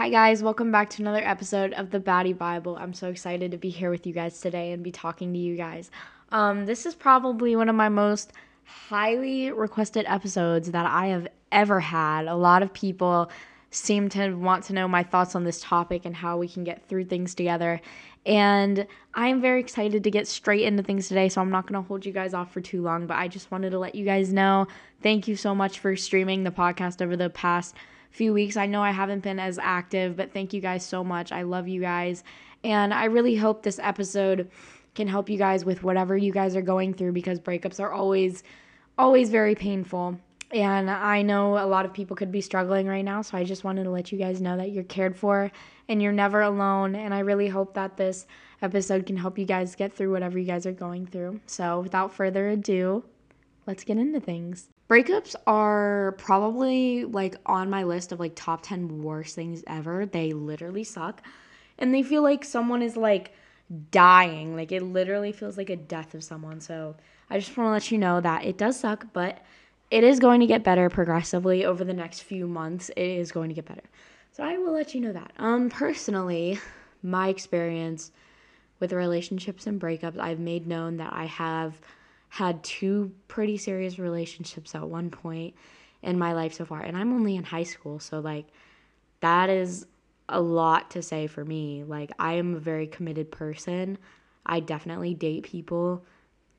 Hi, guys. Welcome back to another episode of the Baddie Bible. I'm so excited to be here with you guys today and be talking to you guys. Um, this is probably one of my most highly requested episodes that I have ever had. A lot of people seem to want to know my thoughts on this topic and how we can get through things together. And I'm very excited to get straight into things today, so I'm not going to hold you guys off for too long, but I just wanted to let you guys know thank you so much for streaming the podcast over the past few weeks. I know I haven't been as active, but thank you guys so much. I love you guys. And I really hope this episode can help you guys with whatever you guys are going through because breakups are always always very painful. And I know a lot of people could be struggling right now, so I just wanted to let you guys know that you're cared for and you're never alone. And I really hope that this episode can help you guys get through whatever you guys are going through. So, without further ado, let's get into things. Breakups are probably like on my list of like top 10 worst things ever. They literally suck. And they feel like someone is like dying. Like it literally feels like a death of someone. So, I just want to let you know that it does suck, but it is going to get better progressively over the next few months. It is going to get better. So I will let you know that. Um personally, my experience with relationships and breakups, I've made known that I have had two pretty serious relationships at one point in my life so far. And I'm only in high school, so like that is a lot to say for me. Like I am a very committed person. I definitely date people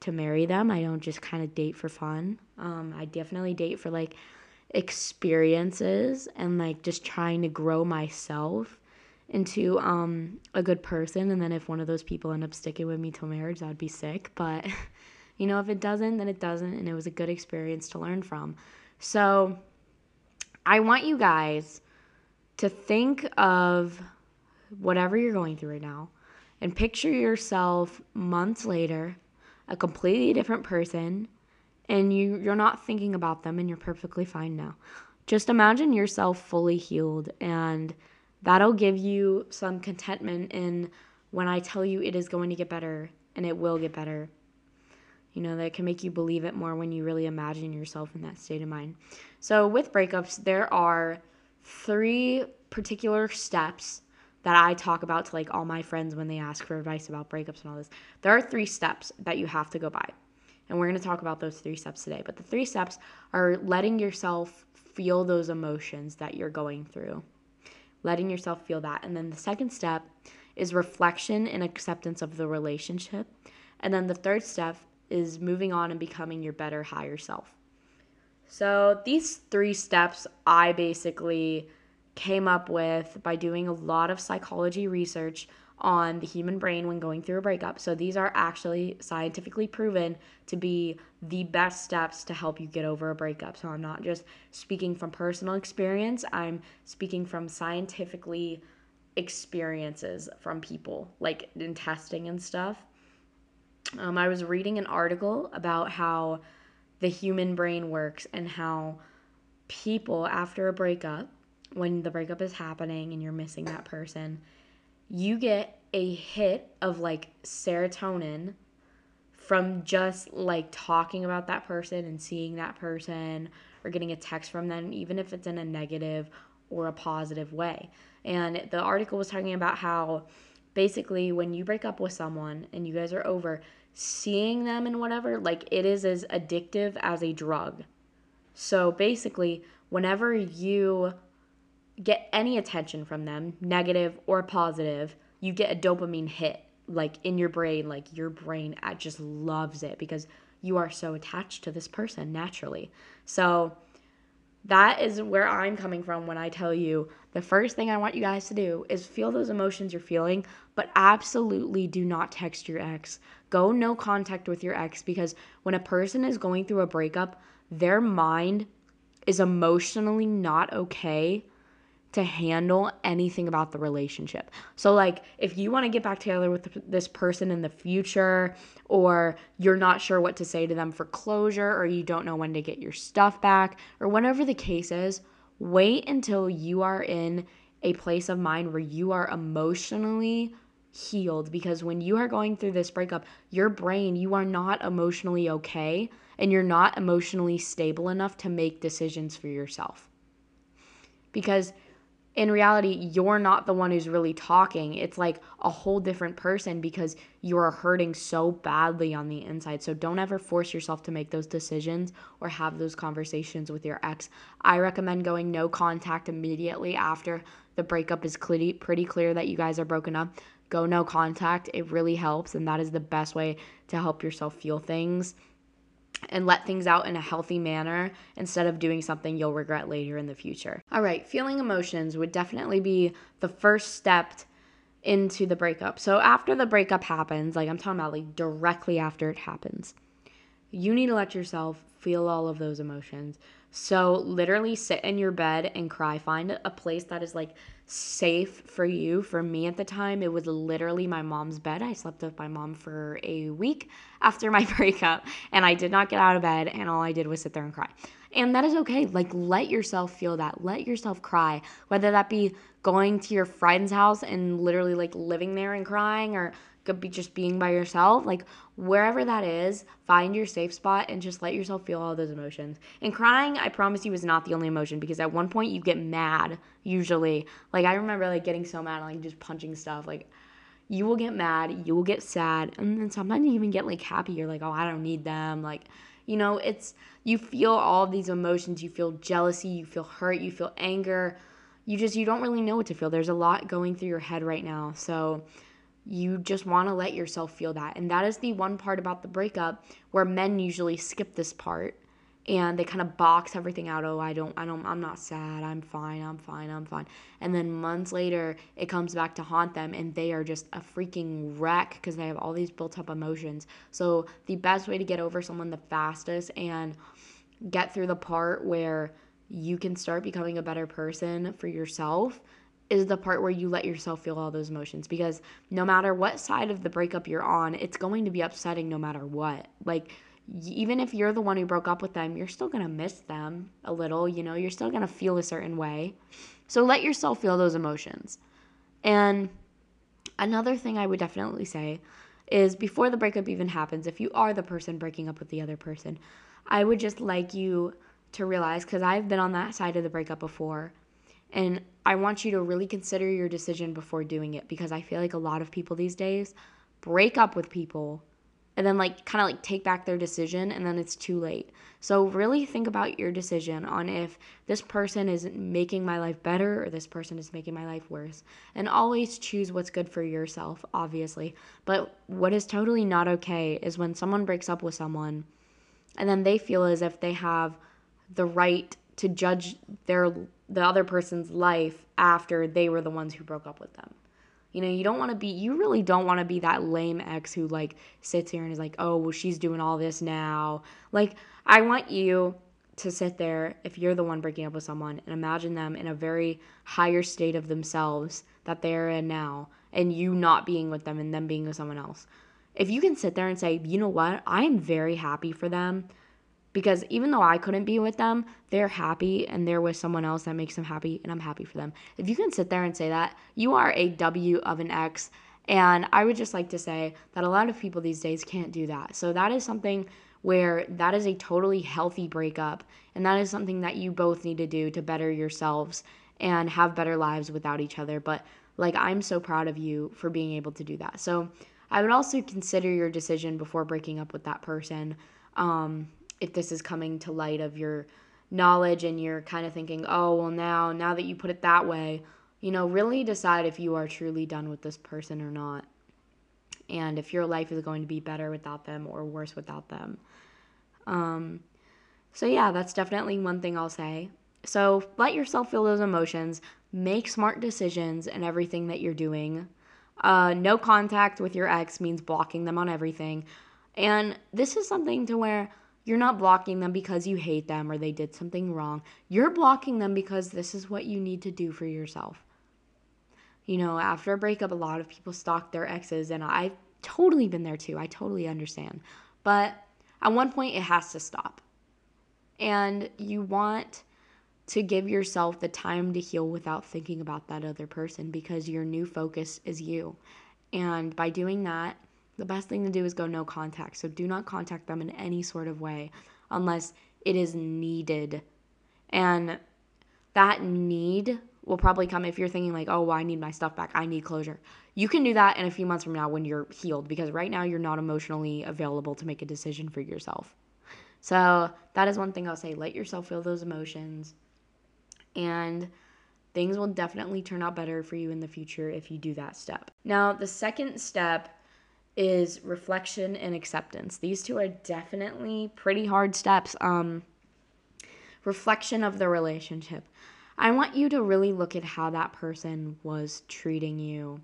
to marry them. I don't just kind of date for fun. Um, I definitely date for like experiences and like just trying to grow myself into um, a good person. And then if one of those people end up sticking with me till marriage, that'd be sick. But you know, if it doesn't, then it doesn't. And it was a good experience to learn from. So I want you guys to think of whatever you're going through right now and picture yourself months later a completely different person and you you're not thinking about them and you're perfectly fine now. Just imagine yourself fully healed and that'll give you some contentment in when I tell you it is going to get better and it will get better. You know, that can make you believe it more when you really imagine yourself in that state of mind. So, with breakups, there are three particular steps that I talk about to like all my friends when they ask for advice about breakups and all this. There are three steps that you have to go by. And we're going to talk about those three steps today. But the three steps are letting yourself feel those emotions that you're going through. Letting yourself feel that. And then the second step is reflection and acceptance of the relationship. And then the third step is moving on and becoming your better higher self. So these three steps I basically came up with by doing a lot of psychology research on the human brain when going through a breakup. So these are actually scientifically proven to be the best steps to help you get over a breakup. So I'm not just speaking from personal experience, I'm speaking from scientifically experiences from people like in testing and stuff. Um, I was reading an article about how the human brain works and how people after a breakup when the breakup is happening and you're missing that person, you get a hit of like serotonin from just like talking about that person and seeing that person or getting a text from them, even if it's in a negative or a positive way. And the article was talking about how basically when you break up with someone and you guys are over, seeing them and whatever, like it is as addictive as a drug. So basically, whenever you get any attention from them, negative or positive, you get a dopamine hit like in your brain, like your brain just loves it because you are so attached to this person naturally. So that is where I'm coming from when I tell you the first thing I want you guys to do is feel those emotions you're feeling, but absolutely do not text your ex. Go no contact with your ex because when a person is going through a breakup, their mind is emotionally not okay to handle anything about the relationship. So, like, if you want to get back together with this person in the future, or you're not sure what to say to them for closure, or you don't know when to get your stuff back, or whatever the case is, wait until you are in a place of mind where you are emotionally healed. Because when you are going through this breakup, your brain, you are not emotionally okay, and you're not emotionally stable enough to make decisions for yourself. Because in reality, you're not the one who's really talking. It's like a whole different person because you're hurting so badly on the inside. So don't ever force yourself to make those decisions or have those conversations with your ex. I recommend going no contact immediately after the breakup is pretty clear that you guys are broken up. Go no contact. It really helps, and that is the best way to help yourself feel things and let things out in a healthy manner instead of doing something you'll regret later in the future. All right, feeling emotions would definitely be the first step into the breakup. So after the breakup happens, like I'm talking about like directly after it happens, you need to let yourself feel all of those emotions. So literally sit in your bed and cry. Find a place that is like safe for you. For me at the time, it was literally my mom's bed. I slept with my mom for a week after my breakup, and I did not get out of bed, and all I did was sit there and cry. And that is okay. Like, let yourself feel that. Let yourself cry, whether that be going to your friend's house and literally like living there and crying, or could be just being by yourself. Like, wherever that is, find your safe spot and just let yourself feel all those emotions. And crying, I promise you, is not the only emotion because at one point you get mad, usually. Like, I remember like getting so mad, like just punching stuff. Like, you will get mad, you will get sad, and then sometimes you even get like happy. You're like, oh, I don't need them. Like, you know, it's you feel all these emotions. You feel jealousy, you feel hurt, you feel anger. You just you don't really know what to feel. There's a lot going through your head right now. So, you just want to let yourself feel that. And that is the one part about the breakup where men usually skip this part and they kind of box everything out. Oh, I don't I don't I'm not sad. I'm fine. I'm fine. I'm fine. And then months later, it comes back to haunt them and they are just a freaking wreck because they have all these built up emotions. So, the best way to get over someone the fastest and get through the part where you can start becoming a better person for yourself is the part where you let yourself feel all those emotions because no matter what side of the breakup you're on, it's going to be upsetting no matter what. Like, even if you're the one who broke up with them, you're still going to miss them a little, you know, you're still going to feel a certain way. So let yourself feel those emotions. And another thing I would definitely say is before the breakup even happens, if you are the person breaking up with the other person, I would just like you to realize, because I've been on that side of the breakup before, and I want you to really consider your decision before doing it because I feel like a lot of people these days break up with people and then like kind of like take back their decision and then it's too late. So really think about your decision on if this person is making my life better or this person is making my life worse. And always choose what's good for yourself, obviously. But what is totally not okay is when someone breaks up with someone and then they feel as if they have the right to judge their the other person's life after they were the ones who broke up with them. You know, you don't want to be, you really don't want to be that lame ex who like sits here and is like, oh, well, she's doing all this now. Like, I want you to sit there if you're the one breaking up with someone and imagine them in a very higher state of themselves that they're in now and you not being with them and them being with someone else. If you can sit there and say, you know what, I am very happy for them because even though I couldn't be with them, they're happy and they're with someone else that makes them happy, and I'm happy for them. If you can sit there and say that, you are a W of an ex. And I would just like to say that a lot of people these days can't do that. So that is something where that is a totally healthy breakup. And that is something that you both need to do to better yourselves and have better lives without each other. But like, I'm so proud of you for being able to do that. So I would also consider your decision before breaking up with that person. Um, if this is coming to light of your knowledge and you're kind of thinking, oh, well, now, now that you put it that way, you know, really decide if you are truly done with this person or not. And if your life is going to be better without them or worse without them. Um, so, yeah, that's definitely one thing I'll say. So, let yourself feel those emotions, make smart decisions in everything that you're doing. Uh, no contact with your ex means blocking them on everything. And this is something to where you're not blocking them because you hate them or they did something wrong. You're blocking them because this is what you need to do for yourself. You know, after a breakup, a lot of people stalk their exes, and I've totally been there too. I totally understand. But at one point, it has to stop. And you want to give yourself the time to heal without thinking about that other person because your new focus is you. And by doing that, the best thing to do is go no contact. So do not contact them in any sort of way unless it is needed. And that need will probably come if you're thinking like, "Oh, well, I need my stuff back. I need closure." You can do that in a few months from now when you're healed because right now you're not emotionally available to make a decision for yourself. So, that is one thing I'll say. Let yourself feel those emotions. And things will definitely turn out better for you in the future if you do that step. Now, the second step is reflection and acceptance. These two are definitely pretty hard steps. Um, reflection of the relationship. I want you to really look at how that person was treating you.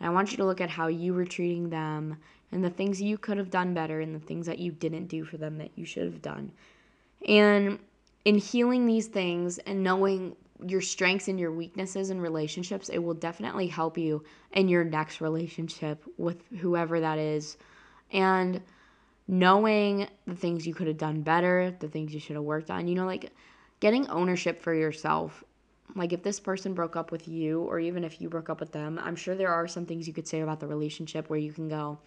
And I want you to look at how you were treating them and the things you could have done better and the things that you didn't do for them that you should have done. And in healing these things and knowing your strengths and your weaknesses in relationships, it will definitely help you in your next relationship with whoever that is. And knowing the things you could have done better, the things you should have worked on, you know, like getting ownership for yourself. Like if this person broke up with you, or even if you broke up with them, I'm sure there are some things you could say about the relationship where you can go,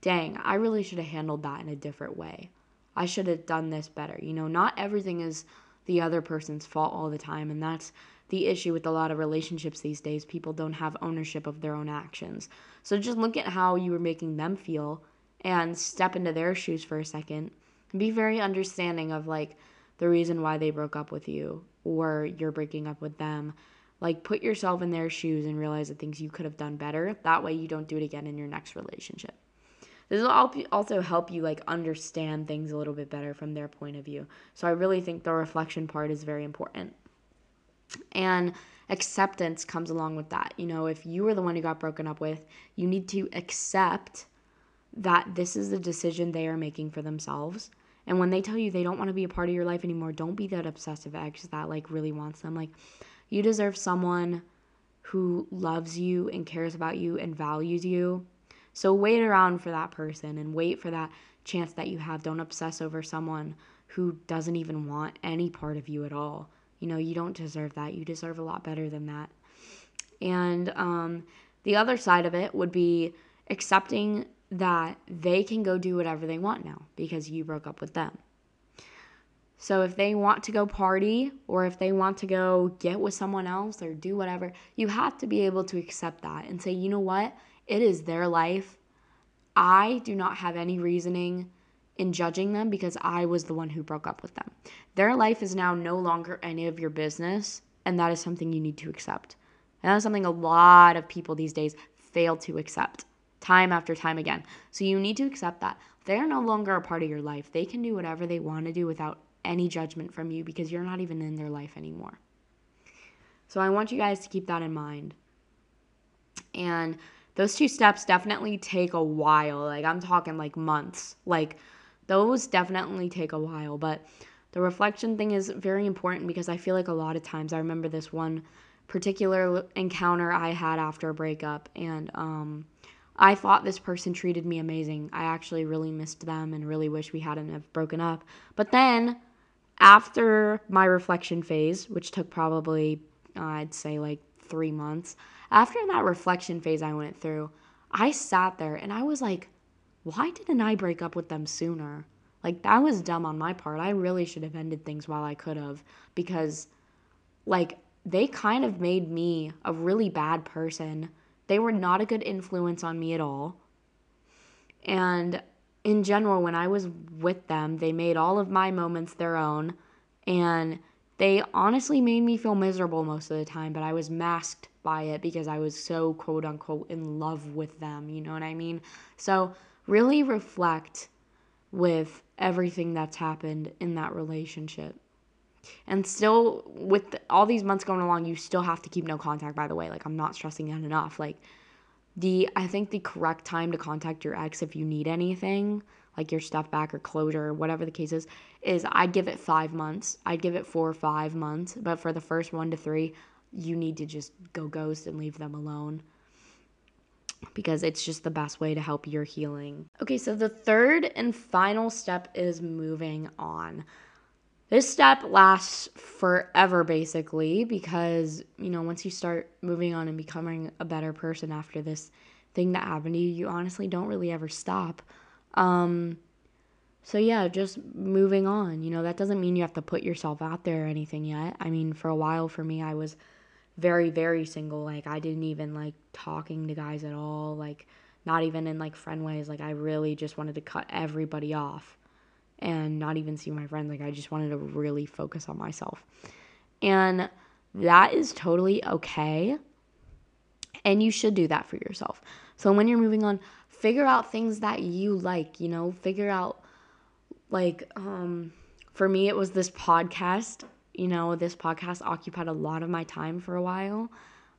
dang, I really should have handled that in a different way. I should have done this better. You know, not everything is the other person's fault all the time. And that's the issue with a lot of relationships these days. People don't have ownership of their own actions. So just look at how you were making them feel and step into their shoes for a second. Be very understanding of like the reason why they broke up with you or you're breaking up with them. Like put yourself in their shoes and realize the things you could have done better. That way you don't do it again in your next relationship. This will also help you like understand things a little bit better from their point of view. So I really think the reflection part is very important. And acceptance comes along with that. You know, if you were the one who got broken up with, you need to accept that this is the decision they are making for themselves. And when they tell you they don't want to be a part of your life anymore, don't be that obsessive ex that like really wants them. Like you deserve someone who loves you and cares about you and values you so wait around for that person and wait for that chance that you have. Don't obsess over someone who doesn't even want any part of you at all. You know, you don't deserve that. You deserve a lot better than that. And um, the other side of it would be accepting that they can go do whatever they want now because you broke up with them. So if they want to go party or if they want to go get with someone else or do whatever, you have to be able to accept that and say, you know what? It is their life. I do not have any reasoning in judging them because I was the one who broke up with them. Their life is now no longer any of your business, and that is something you need to accept. And that's something a lot of people these days fail to accept time after time again. So you need to accept that. They are no longer a part of your life. They can do whatever they want to do without any judgment from you because you're not even in their life anymore. So I want you guys to keep that in mind. And those two steps definitely take a while. Like I'm talking like months. Like those definitely take a while, but the reflection thing is very important because I feel like a lot of times I remember this one particular encounter I had after a breakup and um I thought this person treated me amazing. I actually really missed them and really wish we hadn't have broken up. But then after my reflection phase, which took probably uh, I'd say like 3 months, after that reflection phase I went through, I sat there and I was like, why didn't I break up with them sooner? Like, that was dumb on my part. I really should have ended things while I could have because, like, they kind of made me a really bad person. They were not a good influence on me at all. And in general, when I was with them, they made all of my moments their own. And they honestly made me feel miserable most of the time, but I was masked by it because I was so quote unquote in love with them. You know what I mean? So, really reflect with everything that's happened in that relationship. And still, with all these months going along, you still have to keep no contact, by the way. Like, I'm not stressing that enough. Like, the, I think the correct time to contact your ex if you need anything, like your stuff back or closure or whatever the case is, is I'd give it five months. I'd give it four or five months. But for the first one to three, you need to just go ghost and leave them alone because it's just the best way to help your healing. Okay, so the third and final step is moving on. This step lasts forever basically because, you know, once you start moving on and becoming a better person after this thing that happened to you, you honestly don't really ever stop. Um so yeah, just moving on. You know, that doesn't mean you have to put yourself out there or anything yet. I mean, for a while for me, I was very very single. Like i didn't even like talking to guys at all. Like not even in like friend ways. Like i really just wanted to cut everybody off and not even see my friends. Like i just wanted to really focus on myself. And that is totally okay. And you should do that for yourself. So when you're moving on figure out things that you like you know? Figure out like um for me it was this podcast you know, this podcast occupied a lot of my time for a while.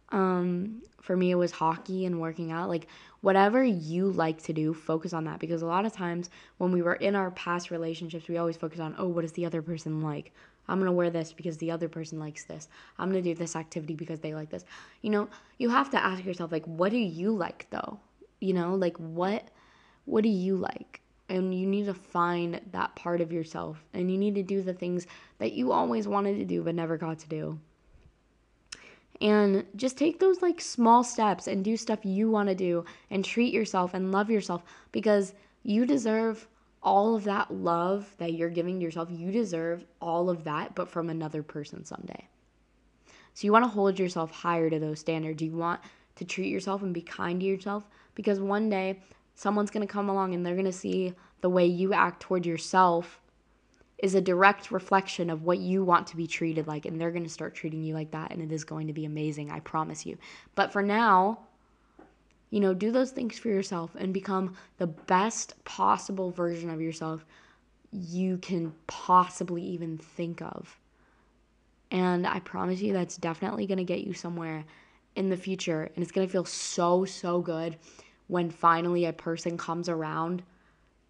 Um, for me, it was hockey and working out. Like, whatever you like to do, focus on that. Because a lot of times when we were in our past relationships, we always focus on, oh, what does the other person like? I'm going to wear this because the other person likes this. I'm going to do this activity because they like this. You know, you have to ask yourself, like, what do you like though? You know, like, what. What do you like? And you need to find that part of yourself and you need to do the things that you always wanted to do but never got to do. And just take those like small steps and do stuff you want to do and treat yourself and love yourself because you deserve all of that love that you're giving yourself. You deserve all of that but from another person someday. So you want to hold yourself higher to those standards. You want to treat yourself and be kind to yourself because one day someone's going to come along and they're going to see the way you act toward yourself is a direct reflection of what you want to be treated like and they're going to start treating you like that and it is going to be amazing i promise you. But for now you know do those things for yourself and become the best possible version of yourself you can possibly even think of. And i promise you that's definitely going to get you somewhere in the future and it's going to feel so so good when finally a person comes around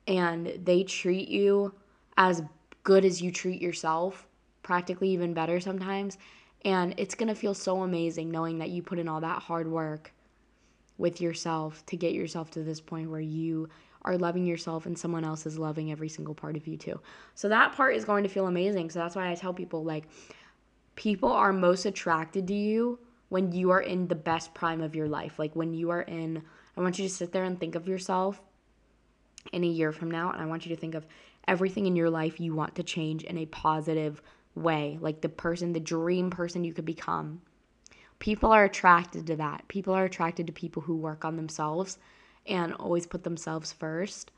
and they treat you as good as you treat yourself, practically even better sometimes. And it's going to feel so amazing knowing that you put in all that hard work with yourself to get yourself to this point where you are loving yourself and someone else is loving every single part of you too. So that part is going to feel amazing. So that's why I tell people like people are most attracted to you when you are in the best prime of your life. Like when you are in I want you to sit there and think of yourself in a year from now. And I want you to think of everything in your life you want to change in a positive way, like the person, the dream person you could become. People are attracted to that. People are attracted to people who work on themselves and always put themselves first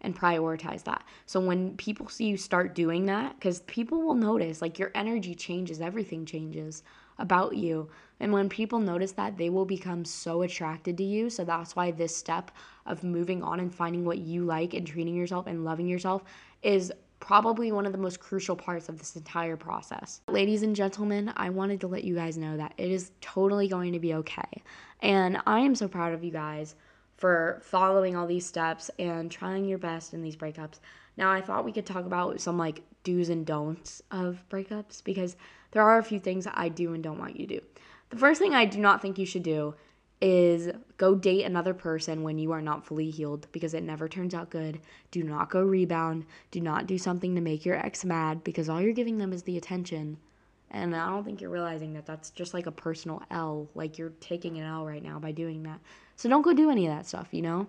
and prioritize that. So when people see you start doing that, because people will notice, like your energy changes, everything changes about you. And when people notice that, they will become so attracted to you. So that's why this step of moving on and finding what you like and treating yourself and loving yourself is probably one of the most crucial parts of this entire process. Ladies and gentlemen, I wanted to let you guys know that it is totally going to be okay. And I am so proud of you guys for following all these steps and trying your best in these breakups. Now, I thought we could talk about some like do's and don'ts of breakups because there are a few things I do and don't want you to do. The first thing I do not think you should do is go date another person when you are not fully healed because it never turns out good. Do not go rebound. Do not do something to make your ex mad because all you're giving them is the attention. And I don't think you're realizing that that's just like a personal L. Like you're taking an L right now by doing that. So don't go do any of that stuff, you know?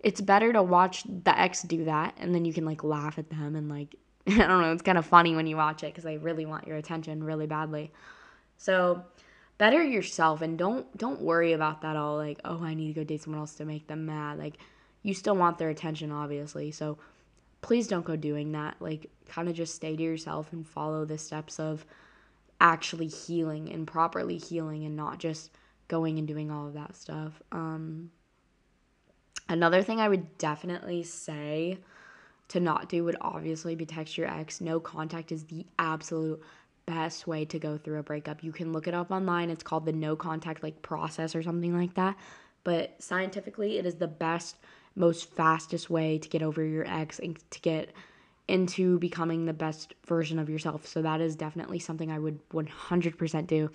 It's better to watch the ex do that and then you can like laugh at them and like I don't know, it's kind of funny when you watch it because they really want your attention really badly. So better yourself and don't don't worry about that all like, oh, I need to go date someone else to make them mad. Like you still want their attention obviously. So please don't go doing that. Like kind of just stay to yourself and follow the steps of actually healing and properly healing and not just going and doing all of that stuff. Um another thing I would definitely say to not do would obviously be text your ex. No contact is the absolute best way to go through a breakup. You can look it up online. It's called the no contact like process or something like that. But scientifically, it is the best, most fastest way to get over your ex and to get into becoming the best version of yourself. So that is definitely something I would 100% do,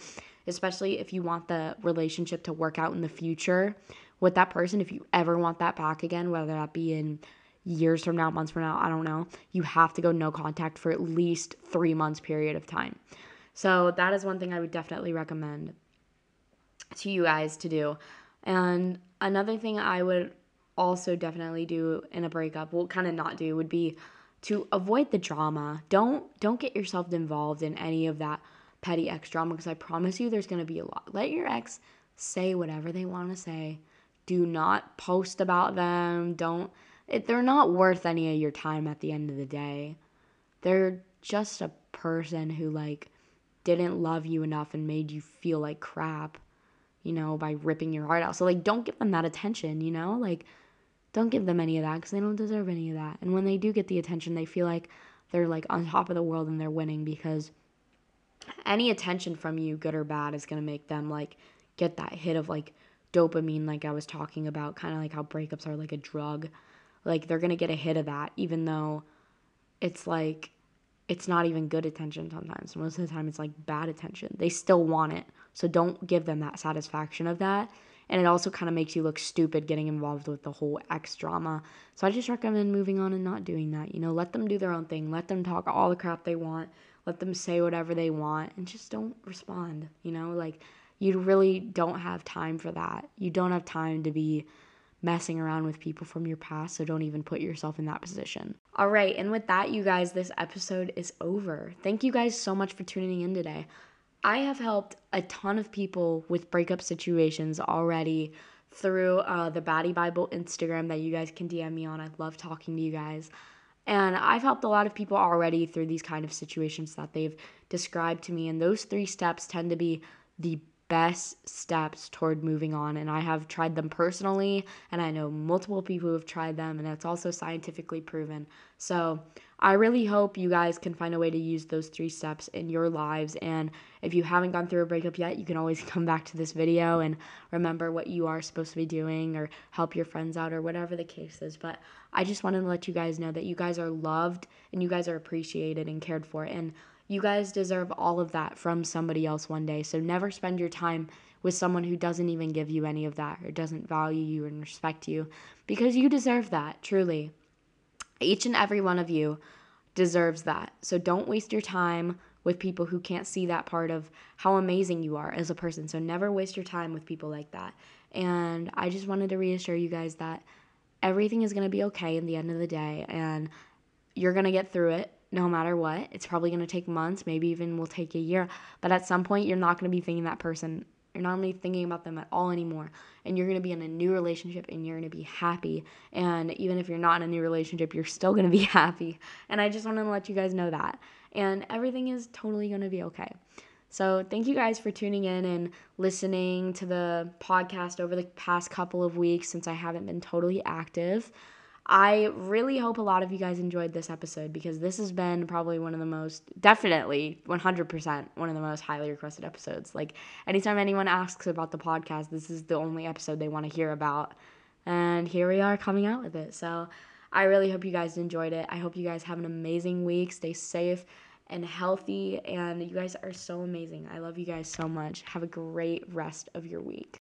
especially if you want the relationship to work out in the future with that person. If you ever want that back again, whether that be in years from now, months from now, I don't know, you have to go no contact for at least three months period of time. So that is one thing I would definitely recommend to you guys to do. And another thing I would also definitely do in a breakup, well kind of not do, would be to avoid the drama. Don't don't get yourself involved in any of that petty ex drama because I promise you there's going to be a lot. Let your ex say whatever they want to say. Do not post about them. Don't it, they're not worth any of your time at the end of the day. They're just a person who like didn't love you enough and made you feel like crap, you know, by ripping your heart out. So like don't give them that attention, you know? Like don't give them any of that cuz they don't deserve any of that. And when they do get the attention, they feel like they're like on top of the world and they're winning because any attention from you, good or bad, is going to make them like get that hit of like dopamine, like I was talking about, kind of like how breakups are like a drug. Like they're going to get a hit of that, even though it's like, it's not even good attention sometimes. Most of the time, it's like bad attention. They still want it. So don't give them that satisfaction of that. And it also kind of makes you look stupid getting involved with the whole ex drama. So I just recommend moving on and not doing that. You know, let them do their own thing. Let them talk all the crap they want. Let them say whatever they want and just don't respond. You know, like you really don't have time for that. You don't have time to be messing around with people from your past, so don't even put yourself in that position. All right, and with that, you guys, this episode is over. Thank you guys so much for tuning in today. I have helped a ton of people with breakup situations already through uh, the Baddie Bible Instagram that you guys can DM me on. I love talking to you guys. And I've helped a lot of people already through these kind of situations that they've described to me. And those three steps tend to be the best steps toward moving on. And I have tried them personally, and I know multiple people who have tried them, and it's also scientifically proven. So I really hope you guys can find a way to use those three steps in your lives. And if you haven't gone through a breakup yet, you can always come back to this video and remember what you are supposed to be doing or help your friends out or whatever the case is. But I just wanted to let you guys know that you guys are loved and you guys are appreciated and cared for. And you guys deserve all of that from somebody else one day. So never spend your time with someone who doesn't even give you any of that or doesn't value you and respect you because you deserve that, truly. Each and every one of you deserves that. So don't waste your time with people who can't see that part of how amazing you are as a person. So never waste your time with people like that. And I just wanted to reassure you guys that everything is going to be okay in the end of the day and you're going to get through it no matter what. It's probably going to take months, maybe even will take a year. But at some point, you're not going to be thinking that person. You're not going to be thinking about them at all anymore. And you're going to be in a new relationship and you're going to be happy. And even if you're not in a new relationship, you're still going to be happy. And I just wanted to let you guys know that. And everything is totally going to be okay. So, thank you guys for tuning in and listening to the podcast over the past couple of weeks since I haven't been totally active. I really hope a lot of you guys enjoyed this episode because this has been probably one of the most, definitely 100% one of the most highly requested episodes. Like, anytime anyone asks about the podcast, this is the only episode they want to hear about. And here we are coming out with it. So, I really hope you guys enjoyed it. I hope you guys have an amazing week. Stay safe and healthy. And you guys are so amazing. I love you guys so much. Have a great rest of your week.